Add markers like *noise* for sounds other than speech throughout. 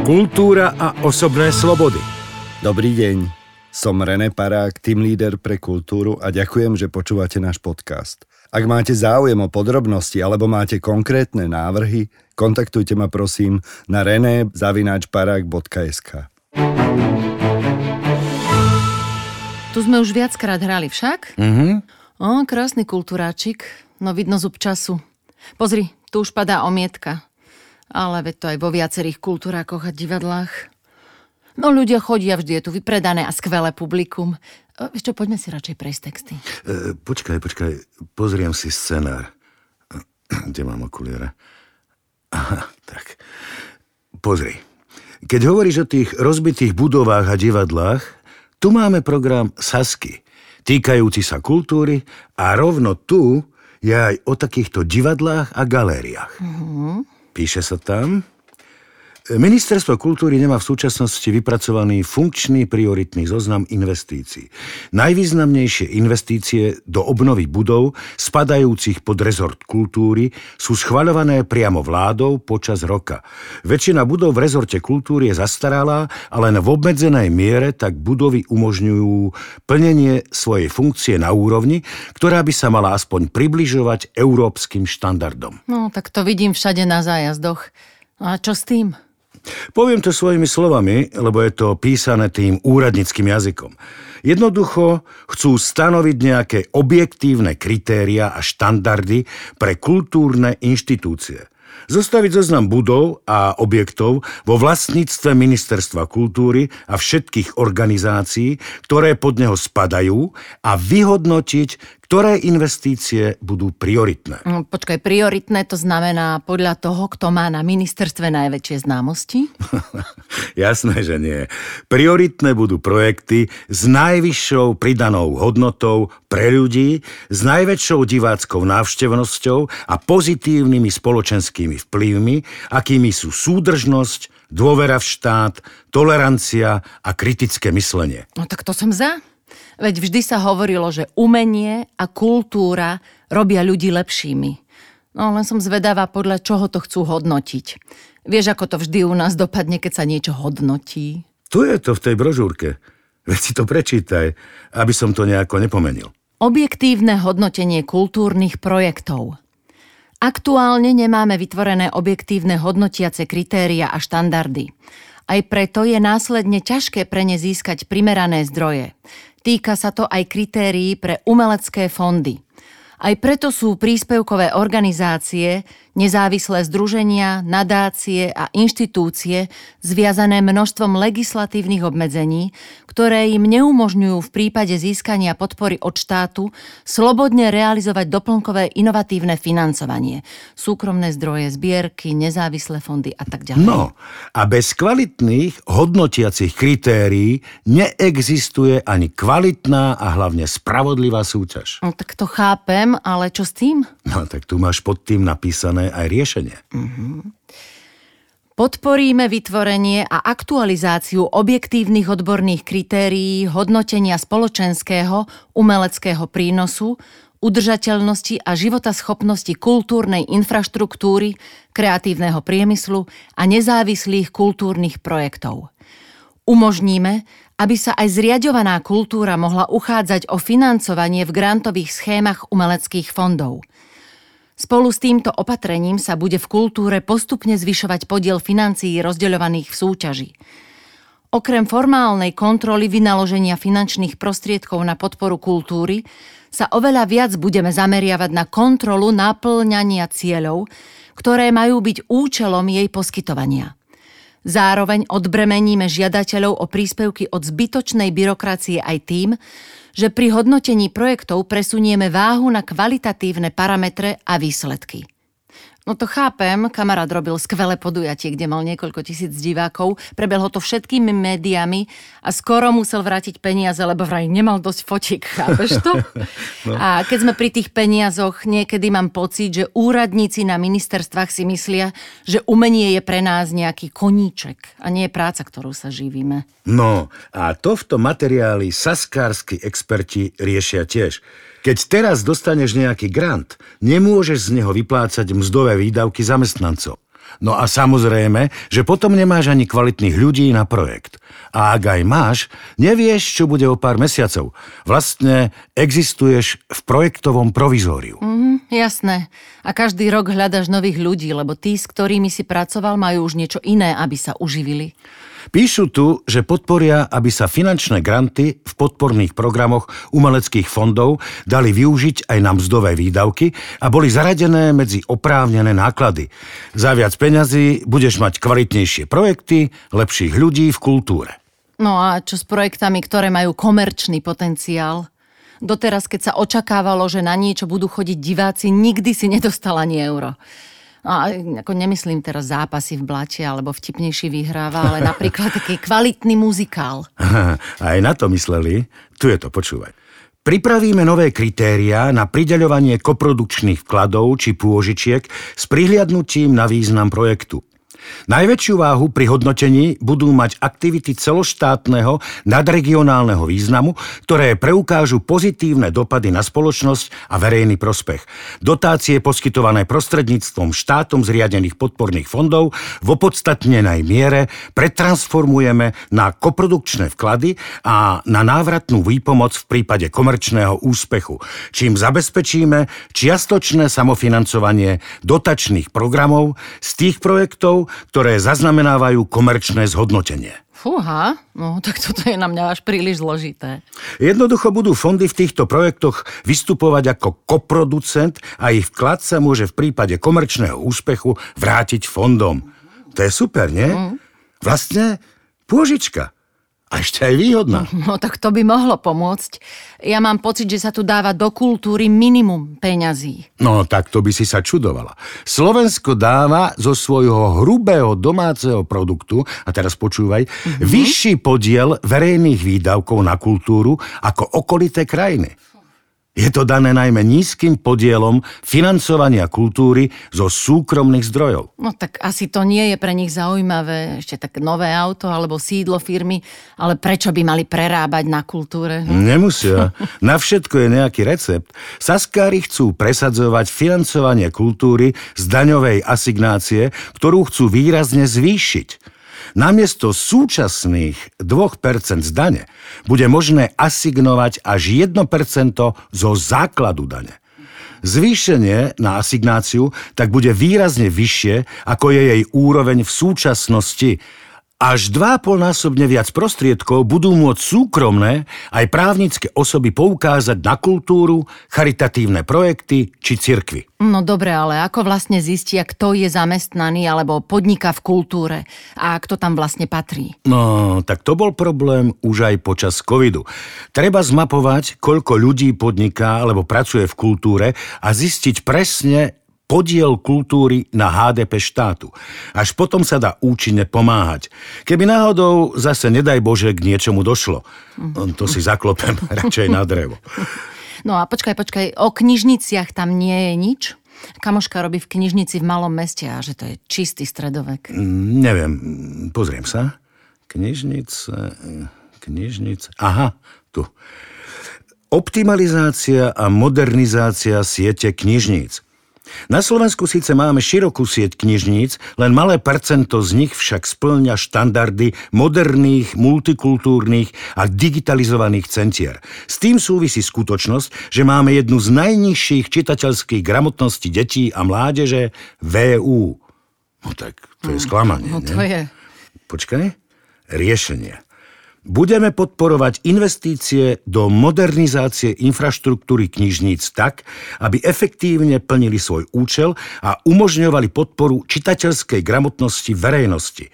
Kultúra a osobné slobody. Dobrý deň, som René Parák, team leader pre kultúru a ďakujem, že počúvate náš podcast. Ak máte záujem o podrobnosti alebo máte konkrétne návrhy, kontaktujte ma prosím na rené.parák.sk Tu sme už viackrát hrali však. Mhm. O, krásny kultúráčik. No vidno zub času. Pozri, tu už padá omietka. Ale veď to aj vo viacerých kultúrákoch a divadlách. No ľudia chodia, vždy je tu vypredané a skvelé publikum. O, vieš čo, poďme si radšej prejsť texty. E, počkaj, počkaj, pozriem si scenár. *clears throat* Kde mám okuliare? Aha, tak. Pozri. Keď hovoríš o tých rozbitých budovách a divadlách, tu máme program Sasky, týkajúci sa kultúry a rovno tu je aj o takýchto divadlách a galériách. Píše sa tam, Ministerstvo kultúry nemá v súčasnosti vypracovaný funkčný prioritný zoznam investícií. Najvýznamnejšie investície do obnovy budov spadajúcich pod rezort kultúry sú schvaľované priamo vládou počas roka. Väčšina budov v rezorte kultúry je zastaralá a len v obmedzenej miere tak budovy umožňujú plnenie svojej funkcie na úrovni, ktorá by sa mala aspoň približovať európskym štandardom. No, tak to vidím všade na zájazdoch. A čo s tým? Poviem to svojimi slovami, lebo je to písané tým úradnickým jazykom. Jednoducho chcú stanoviť nejaké objektívne kritéria a štandardy pre kultúrne inštitúcie. Zostaviť zoznam budov a objektov vo vlastníctve Ministerstva kultúry a všetkých organizácií, ktoré pod neho spadajú a vyhodnotiť, ktoré investície budú prioritné. No, počkaj, prioritné to znamená podľa toho, kto má na ministerstve najväčšie známosti? *laughs* Jasné, že nie. Prioritné budú projekty s najvyššou pridanou hodnotou pre ľudí, s najväčšou diváckou návštevnosťou a pozitívnymi spoločenskými vplyvmi, akými sú súdržnosť, dôvera v štát, tolerancia a kritické myslenie. No tak to som za. Veď vždy sa hovorilo, že umenie a kultúra robia ľudí lepšími. No len som zvedavá, podľa čoho to chcú hodnotiť. Vieš, ako to vždy u nás dopadne, keď sa niečo hodnotí? Tu je to v tej brožúrke. Veď si to prečítaj, aby som to nejako nepomenil. Objektívne hodnotenie kultúrnych projektov. Aktuálne nemáme vytvorené objektívne hodnotiace kritéria a štandardy. Aj preto je následne ťažké pre ne získať primerané zdroje. Týka sa to aj kritérií pre umelecké fondy. Aj preto sú príspevkové organizácie, nezávislé združenia, nadácie a inštitúcie zviazané množstvom legislatívnych obmedzení, ktoré im neumožňujú v prípade získania podpory od štátu slobodne realizovať doplnkové inovatívne financovanie, súkromné zdroje, zbierky, nezávislé fondy a tak ďalej. No, a bez kvalitných hodnotiacich kritérií neexistuje ani kvalitná a hlavne spravodlivá súťaž. No, tak to chápem, ale čo s tým? No tak tu máš pod tým napísané aj riešenie. Podporíme vytvorenie a aktualizáciu objektívnych odborných kritérií hodnotenia spoločenského, umeleckého prínosu, udržateľnosti a životaschopnosti kultúrnej infraštruktúry, kreatívneho priemyslu a nezávislých kultúrnych projektov. Umožníme, aby sa aj zriadovaná kultúra mohla uchádzať o financovanie v grantových schémach umeleckých fondov – Spolu s týmto opatrením sa bude v kultúre postupne zvyšovať podiel financií rozdeľovaných v súťaži. Okrem formálnej kontroly vynaloženia finančných prostriedkov na podporu kultúry sa oveľa viac budeme zameriavať na kontrolu naplňania cieľov, ktoré majú byť účelom jej poskytovania. Zároveň odbremeníme žiadateľov o príspevky od zbytočnej byrokracie aj tým, že pri hodnotení projektov presunieme váhu na kvalitatívne parametre a výsledky. No to chápem, kamarát robil skvelé podujatie, kde mal niekoľko tisíc divákov, prebehlo to všetkými médiami a skoro musel vrátiť peniaze, lebo vraj nemal dosť fotiek, chápeš to? *laughs* no. A keď sme pri tých peniazoch, niekedy mám pocit, že úradníci na ministerstvách si myslia, že umenie je pre nás nejaký koníček a nie práca, ktorú sa živíme. No a to v tom materiáli saskársky experti riešia tiež. Keď teraz dostaneš nejaký grant, nemôžeš z neho vyplácať mzdové výdavky zamestnancov. No a samozrejme, že potom nemáš ani kvalitných ľudí na projekt. A ak aj máš, nevieš, čo bude o pár mesiacov. Vlastne existuješ v projektovom provizóriu. Mm, jasné. A každý rok hľadaš nových ľudí, lebo tí, s ktorými si pracoval, majú už niečo iné, aby sa uživili. Píšu tu, že podporia, aby sa finančné granty v podporných programoch umeleckých fondov dali využiť aj na mzdové výdavky a boli zaradené medzi oprávnené náklady. Za viac peňazí budeš mať kvalitnejšie projekty, lepších ľudí v kultúre. No a čo s projektami, ktoré majú komerčný potenciál? Doteraz, keď sa očakávalo, že na niečo budú chodiť diváci, nikdy si nedostal ani euro. A ako nemyslím teraz zápasy v blate alebo vtipnejší vyhráva, ale *laughs* napríklad taký kvalitný muzikál. *laughs* Aj na to mysleli. Tu je to, počúvaj. Pripravíme nové kritériá na prideľovanie koprodukčných vkladov či pôžičiek s prihliadnutím na význam projektu. Najväčšiu váhu pri hodnotení budú mať aktivity celoštátneho nadregionálneho významu, ktoré preukážu pozitívne dopady na spoločnosť a verejný prospech. Dotácie poskytované prostredníctvom štátom zriadených podporných fondov v opodstatnenej miere pretransformujeme na koprodukčné vklady a na návratnú výpomoc v prípade komerčného úspechu, čím zabezpečíme čiastočné samofinancovanie dotačných programov z tých projektov, ktoré zaznamenávajú komerčné zhodnotenie. Fúha, no tak toto je na mňa až príliš zložité. Jednoducho budú fondy v týchto projektoch vystupovať ako koproducent a ich vklad sa môže v prípade komerčného úspechu vrátiť fondom. To je super, nie? Mm. Vlastne pôžička. A ešte aj výhodná. No tak to by mohlo pomôcť. Ja mám pocit, že sa tu dáva do kultúry minimum peňazí. No tak to by si sa čudovala. Slovensko dáva zo svojho hrubého domáceho produktu, a teraz počúvaj, mm-hmm. vyšší podiel verejných výdavkov na kultúru ako okolité krajiny. Je to dané najmä nízkym podielom financovania kultúry zo súkromných zdrojov. No tak asi to nie je pre nich zaujímavé, ešte tak nové auto alebo sídlo firmy, ale prečo by mali prerábať na kultúre? Hm? Nemusia. *laughs* Na všetko je nejaký recept. Saskári chcú presadzovať financovanie kultúry z daňovej asignácie, ktorú chcú výrazne zvýšiť. Namiesto súčasných 2% z dane bude možné asignovať až 1% zo základu dane. Zvýšenie na asignáciu tak bude výrazne vyššie, ako je jej úroveň v súčasnosti až 2,5 násobne viac prostriedkov budú môcť súkromné aj právnické osoby poukázať na kultúru, charitatívne projekty či cirkvy. No dobre, ale ako vlastne zistia, kto je zamestnaný alebo podniká v kultúre a kto tam vlastne patrí? No, tak to bol problém už aj počas covidu. Treba zmapovať, koľko ľudí podniká alebo pracuje v kultúre a zistiť presne, podiel kultúry na HDP štátu. Až potom sa dá účinne pomáhať. Keby náhodou zase, nedaj Bože, k niečomu došlo. To si zaklopem *laughs* radšej na drevo. No a počkaj, počkaj, o knižniciach tam nie je nič? Kamoška robí v knižnici v malom meste a že to je čistý stredovek. Mm, neviem, pozriem sa. Knižnice, knižnice, aha, tu. Optimalizácia a modernizácia siete knižníc. Na Slovensku síce máme širokú sieť knižníc, len malé percento z nich však splňa štandardy moderných, multikultúrnych a digitalizovaných centier. S tým súvisí skutočnosť, že máme jednu z najnižších čitateľských gramotností detí a mládeže VU. No tak to je hm, sklamanie, No to je. Počkaj. Riešenie. Budeme podporovať investície do modernizácie infraštruktúry knižníc tak, aby efektívne plnili svoj účel a umožňovali podporu čitateľskej gramotnosti verejnosti.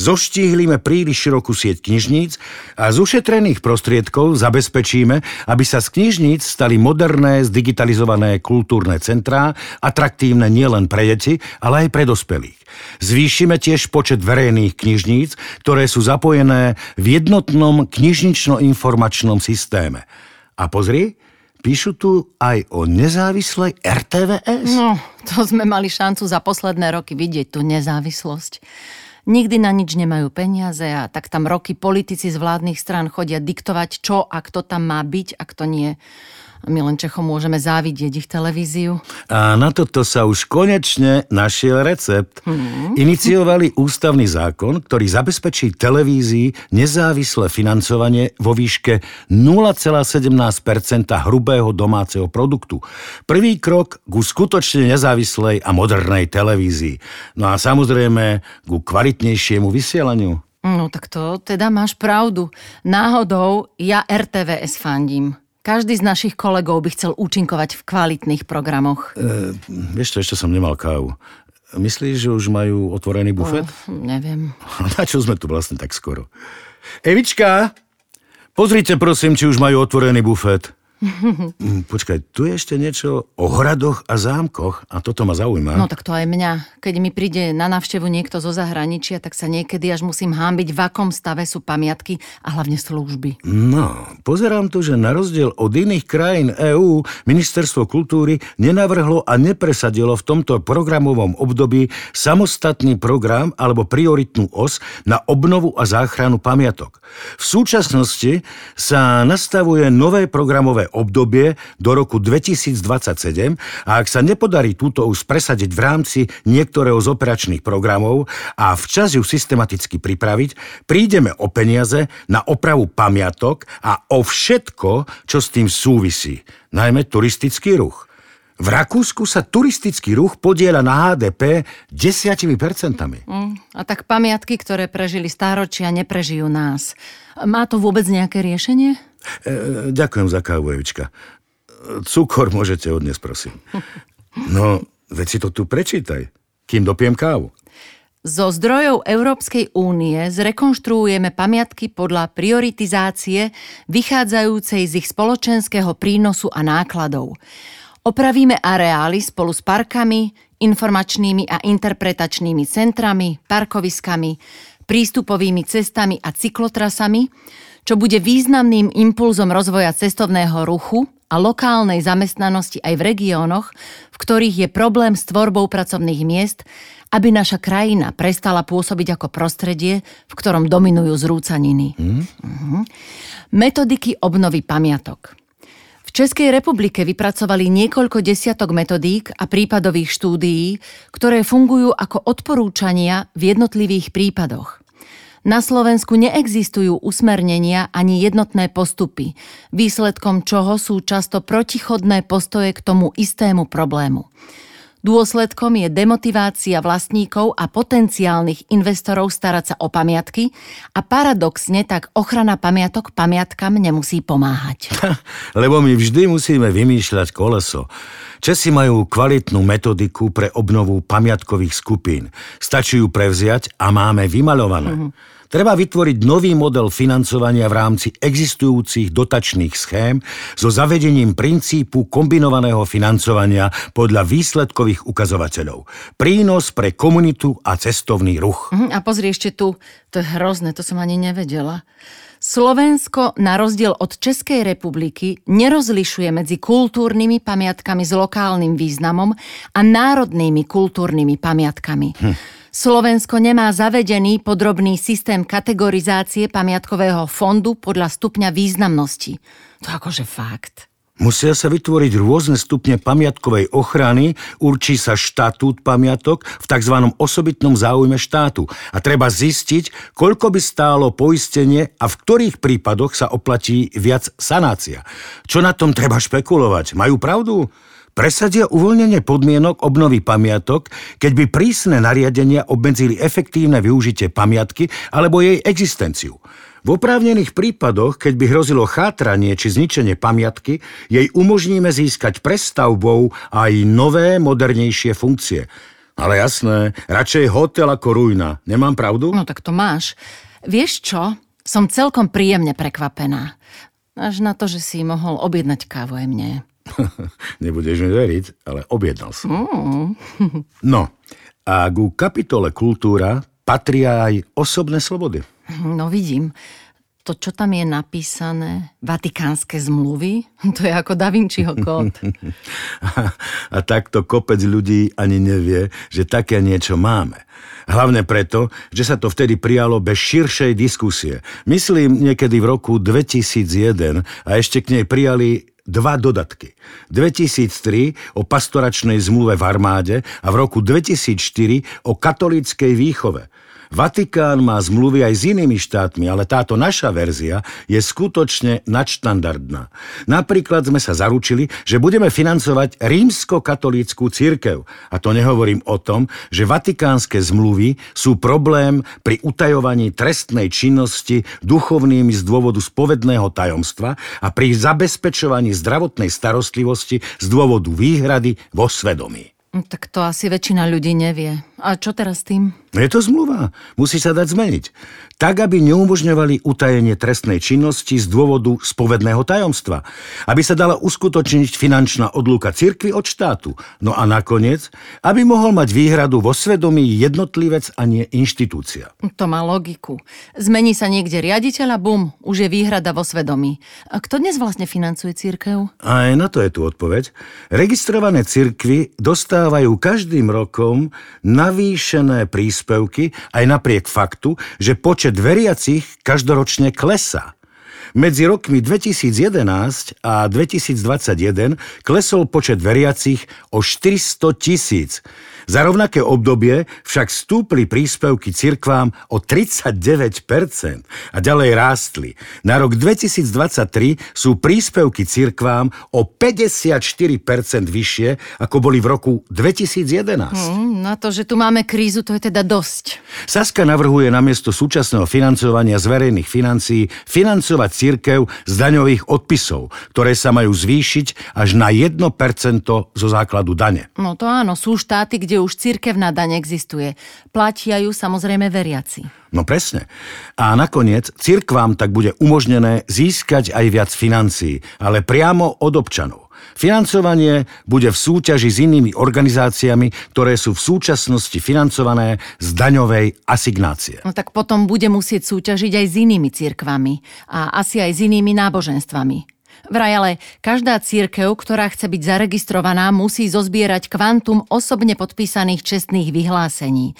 Zoštíhlime príliš širokú sieť knižníc a z ušetrených prostriedkov zabezpečíme, aby sa z knižníc stali moderné, zdigitalizované kultúrne centrá, atraktívne nielen pre deti, ale aj pre dospelých. Zvýšime tiež počet verejných knižníc, ktoré sú zapojené v jednotnom knižnično-informačnom systéme. A pozri, Píšu tu aj o nezávislej RTVS? No, to sme mali šancu za posledné roky vidieť tú nezávislosť. Nikdy na nič nemajú peniaze a tak tam roky politici z vládnych strán chodia diktovať, čo a kto tam má byť a kto nie. My len Čechom môžeme závidieť ich televíziu. A na toto sa už konečne našiel recept. Hmm. Iniciovali ústavný zákon, ktorý zabezpečí televízii nezávislé financovanie vo výške 0,17% hrubého domáceho produktu. Prvý krok ku skutočne nezávislej a modernej televízii. No a samozrejme ku kvalitnejšiemu vysielaniu. No tak to teda máš pravdu. Náhodou ja RTVS fandím. Každý z našich kolegov by chcel účinkovať v kvalitných programoch. E, vieš čo, ešte som nemal kávu. Myslíš, že už majú otvorený bufet? Oh, neviem. *laughs* Na čo sme tu vlastne tak skoro? Evička, pozrite prosím, či už majú otvorený bufet. Mm, počkaj, tu je ešte niečo o hradoch a zámkoch a toto ma zaujíma. No tak to aj mňa. Keď mi príde na návštevu niekto zo zahraničia, tak sa niekedy až musím hámbiť, v akom stave sú pamiatky a hlavne služby. No, pozerám tu, že na rozdiel od iných krajín EÚ Ministerstvo kultúry nenavrhlo a nepresadilo v tomto programovom období samostatný program alebo prioritnú os na obnovu a záchranu pamiatok. V súčasnosti sa nastavuje nové programové obdobie do roku 2027 a ak sa nepodarí túto už presadiť v rámci niektorého z operačných programov a včas ju systematicky pripraviť, prídeme o peniaze na opravu pamiatok a o všetko, čo s tým súvisí, najmä turistický ruch. V Rakúsku sa turistický ruch podiela na HDP 10%. Mm, a tak pamiatky, ktoré prežili stáročia, neprežijú nás. Má to vôbec nejaké riešenie? E, ďakujem za kávu, Evička. Cukor môžete odniesť, prosím. No, veď si to tu prečítaj, kým dopiem kávu. Zo zdrojov Európskej únie zrekonštruujeme pamiatky podľa prioritizácie vychádzajúcej z ich spoločenského prínosu a nákladov. Opravíme areály spolu s parkami, informačnými a interpretačnými centrami, parkoviskami, prístupovými cestami a cyklotrasami, čo bude významným impulzom rozvoja cestovného ruchu a lokálnej zamestnanosti aj v regiónoch, v ktorých je problém s tvorbou pracovných miest, aby naša krajina prestala pôsobiť ako prostredie, v ktorom dominujú zrúcaniny. Mm. Metodiky obnovy pamiatok. V Českej republike vypracovali niekoľko desiatok metodík a prípadových štúdií, ktoré fungujú ako odporúčania v jednotlivých prípadoch. Na Slovensku neexistujú usmernenia ani jednotné postupy, výsledkom čoho sú často protichodné postoje k tomu istému problému. Dôsledkom je demotivácia vlastníkov a potenciálnych investorov starať sa o pamiatky a paradoxne tak ochrana pamiatok pamiatkam nemusí pomáhať. *laughs* Lebo my vždy musíme vymýšľať koleso. Česi majú kvalitnú metodiku pre obnovu pamiatkových skupín. Stačí ju prevziať a máme vymaľované. Mm-hmm. Treba vytvoriť nový model financovania v rámci existujúcich dotačných schém so zavedením princípu kombinovaného financovania podľa výsledkových ukazovateľov. Prínos pre komunitu a cestovný ruch. Mhm, a pozri ešte tu, to je hrozné, to som ani nevedela. Slovensko, na rozdiel od Českej republiky, nerozlišuje medzi kultúrnymi pamiatkami s lokálnym významom a národnými kultúrnymi pamiatkami. Hm. Slovensko nemá zavedený podrobný systém kategorizácie pamiatkového fondu podľa stupňa významnosti. To akože fakt. Musia sa vytvoriť rôzne stupne pamiatkovej ochrany, určí sa štatút pamiatok v tzv. osobitnom záujme štátu a treba zistiť, koľko by stálo poistenie a v ktorých prípadoch sa oplatí viac sanácia. Čo na tom treba špekulovať? Majú pravdu? Presadia uvoľnenie podmienok obnovy pamiatok, keď by prísne nariadenia obmedzili efektívne využitie pamiatky alebo jej existenciu. V oprávnených prípadoch, keď by hrozilo chátranie či zničenie pamiatky, jej umožníme získať prestavbou aj nové, modernejšie funkcie. Ale jasné, radšej hotel ako ruina. Nemám pravdu? No tak to máš. Vieš čo? Som celkom príjemne prekvapená. Až na to, že si mohol objednať kávu aj mne. *laughs* Nebudeš mi veriť, ale objednal som. Mm. no, a ku kapitole kultúra patria aj osobné slobody. No vidím. to, čo tam je napísané, vatikánske zmluvy, *laughs* to je ako Da Vinciho kód. a, *laughs* a takto kopec ľudí ani nevie, že také niečo máme. Hlavne preto, že sa to vtedy prijalo bez širšej diskusie. Myslím niekedy v roku 2001 a ešte k nej prijali dva dodatky. 2003 o pastoračnej zmluve v armáde a v roku 2004 o katolíckej výchove. Vatikán má zmluvy aj s inými štátmi, ale táto naša verzia je skutočne nadštandardná. Napríklad sme sa zaručili, že budeme financovať rímsko-katolíckú církev. A to nehovorím o tom, že vatikánske zmluvy sú problém pri utajovaní trestnej činnosti duchovnými z dôvodu spovedného tajomstva a pri zabezpečovaní zdravotnej starostlivosti z dôvodu výhrady vo svedomí. Tak to asi väčšina ľudí nevie. A čo teraz tým? Je to zmluva. Musí sa dať zmeniť. Tak, aby neumožňovali utajenie trestnej činnosti z dôvodu spovedného tajomstva. Aby sa dala uskutočniť finančná odluka cirkvy od štátu. No a nakoniec, aby mohol mať výhradu vo svedomí jednotlivec a nie inštitúcia. To má logiku. Zmení sa niekde riaditeľ a bum, už je výhrada vo svedomí. A kto dnes vlastne financuje cirkev? Aj na to je tu odpoveď. Registrované cirkvy dostávajú každým rokom navýšené príspevky príspevky aj napriek faktu, že počet veriacich každoročne klesá. Medzi rokmi 2011 a 2021 klesol počet veriacich o 400 tisíc. Za rovnaké obdobie však stúpli príspevky cirkvám o 39% a ďalej rástli. Na rok 2023 sú príspevky cirkvám o 54% vyššie, ako boli v roku 2011. Hmm, na to, že tu máme krízu, to je teda dosť. Saska navrhuje namiesto súčasného financovania z verejných financií financovať cirkev z daňových odpisov, ktoré sa majú zvýšiť až na 1% zo základu dane. No to áno, sú štáty, kde už cirkevná daň existuje. Platia ju samozrejme veriaci. No presne. A nakoniec cirkvám tak bude umožnené získať aj viac financií, ale priamo od občanov. Financovanie bude v súťaži s inými organizáciami, ktoré sú v súčasnosti financované z daňovej asignácie. No tak potom bude musieť súťažiť aj s inými cirkvami a asi aj s inými náboženstvami. Vraj ale každá církev, ktorá chce byť zaregistrovaná, musí zozbierať kvantum osobne podpísaných čestných vyhlásení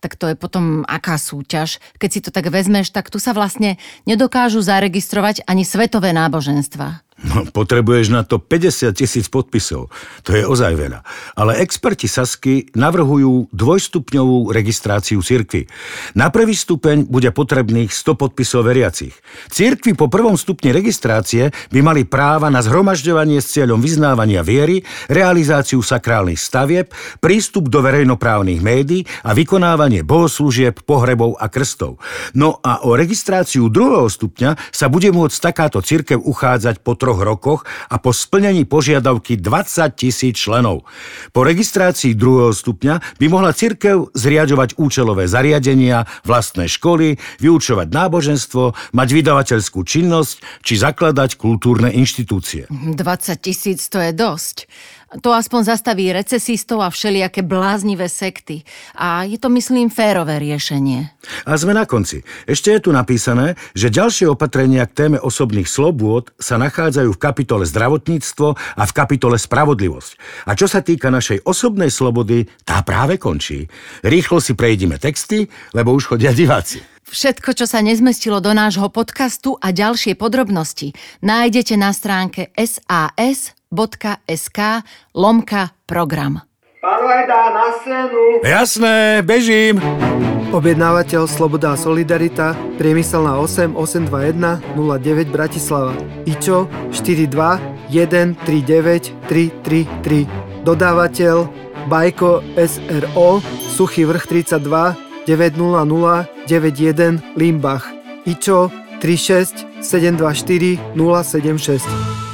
tak to je potom aká súťaž. Keď si to tak vezmeš, tak tu sa vlastne nedokážu zaregistrovať ani svetové náboženstva. No, potrebuješ na to 50 tisíc podpisov. To je ozaj veľa. Ale experti Sasky navrhujú dvojstupňovú registráciu cirkvy. Na prvý stupeň bude potrebných 100 podpisov veriacich. Cirkvy po prvom stupni registrácie by mali práva na zhromažďovanie s cieľom vyznávania viery, realizáciu sakrálnych stavieb, prístup do verejnoprávnych médií a vykonávanie bohoslúžieb, pohrebov a krstov. No a o registráciu druhého stupňa sa bude môcť takáto cirkev uchádzať po troch rokoch a po splnení požiadavky 20 tisíc členov. Po registrácii druhého stupňa by mohla cirkev zriadovať účelové zariadenia, vlastné školy, vyučovať náboženstvo, mať vydavateľskú činnosť či zakladať kultúrne inštitúcie. 20 tisíc to je dosť. To aspoň zastaví recesistov a všelijaké bláznivé sekty. A je to, myslím, férové riešenie. A sme na konci. Ešte je tu napísané, že ďalšie opatrenia k téme osobných slobôd sa nachádzajú v kapitole zdravotníctvo a v kapitole spravodlivosť. A čo sa týka našej osobnej slobody, tá práve končí. Rýchlo si prejdime texty, lebo už chodia diváci. Všetko, čo sa nezmestilo do nášho podcastu a ďalšie podrobnosti nájdete na stránke sas www.slobodka.sk lomka program. Pán Vajda, na scénu! Jasné, bežím! Objednávateľ Sloboda a Solidarita, priemyselná 8 821 09 Bratislava. IČO 42 139 333. Dodávateľ Bajko SRO, Suchý vrch 32 900 91 Limbach. IČO 36 724 076.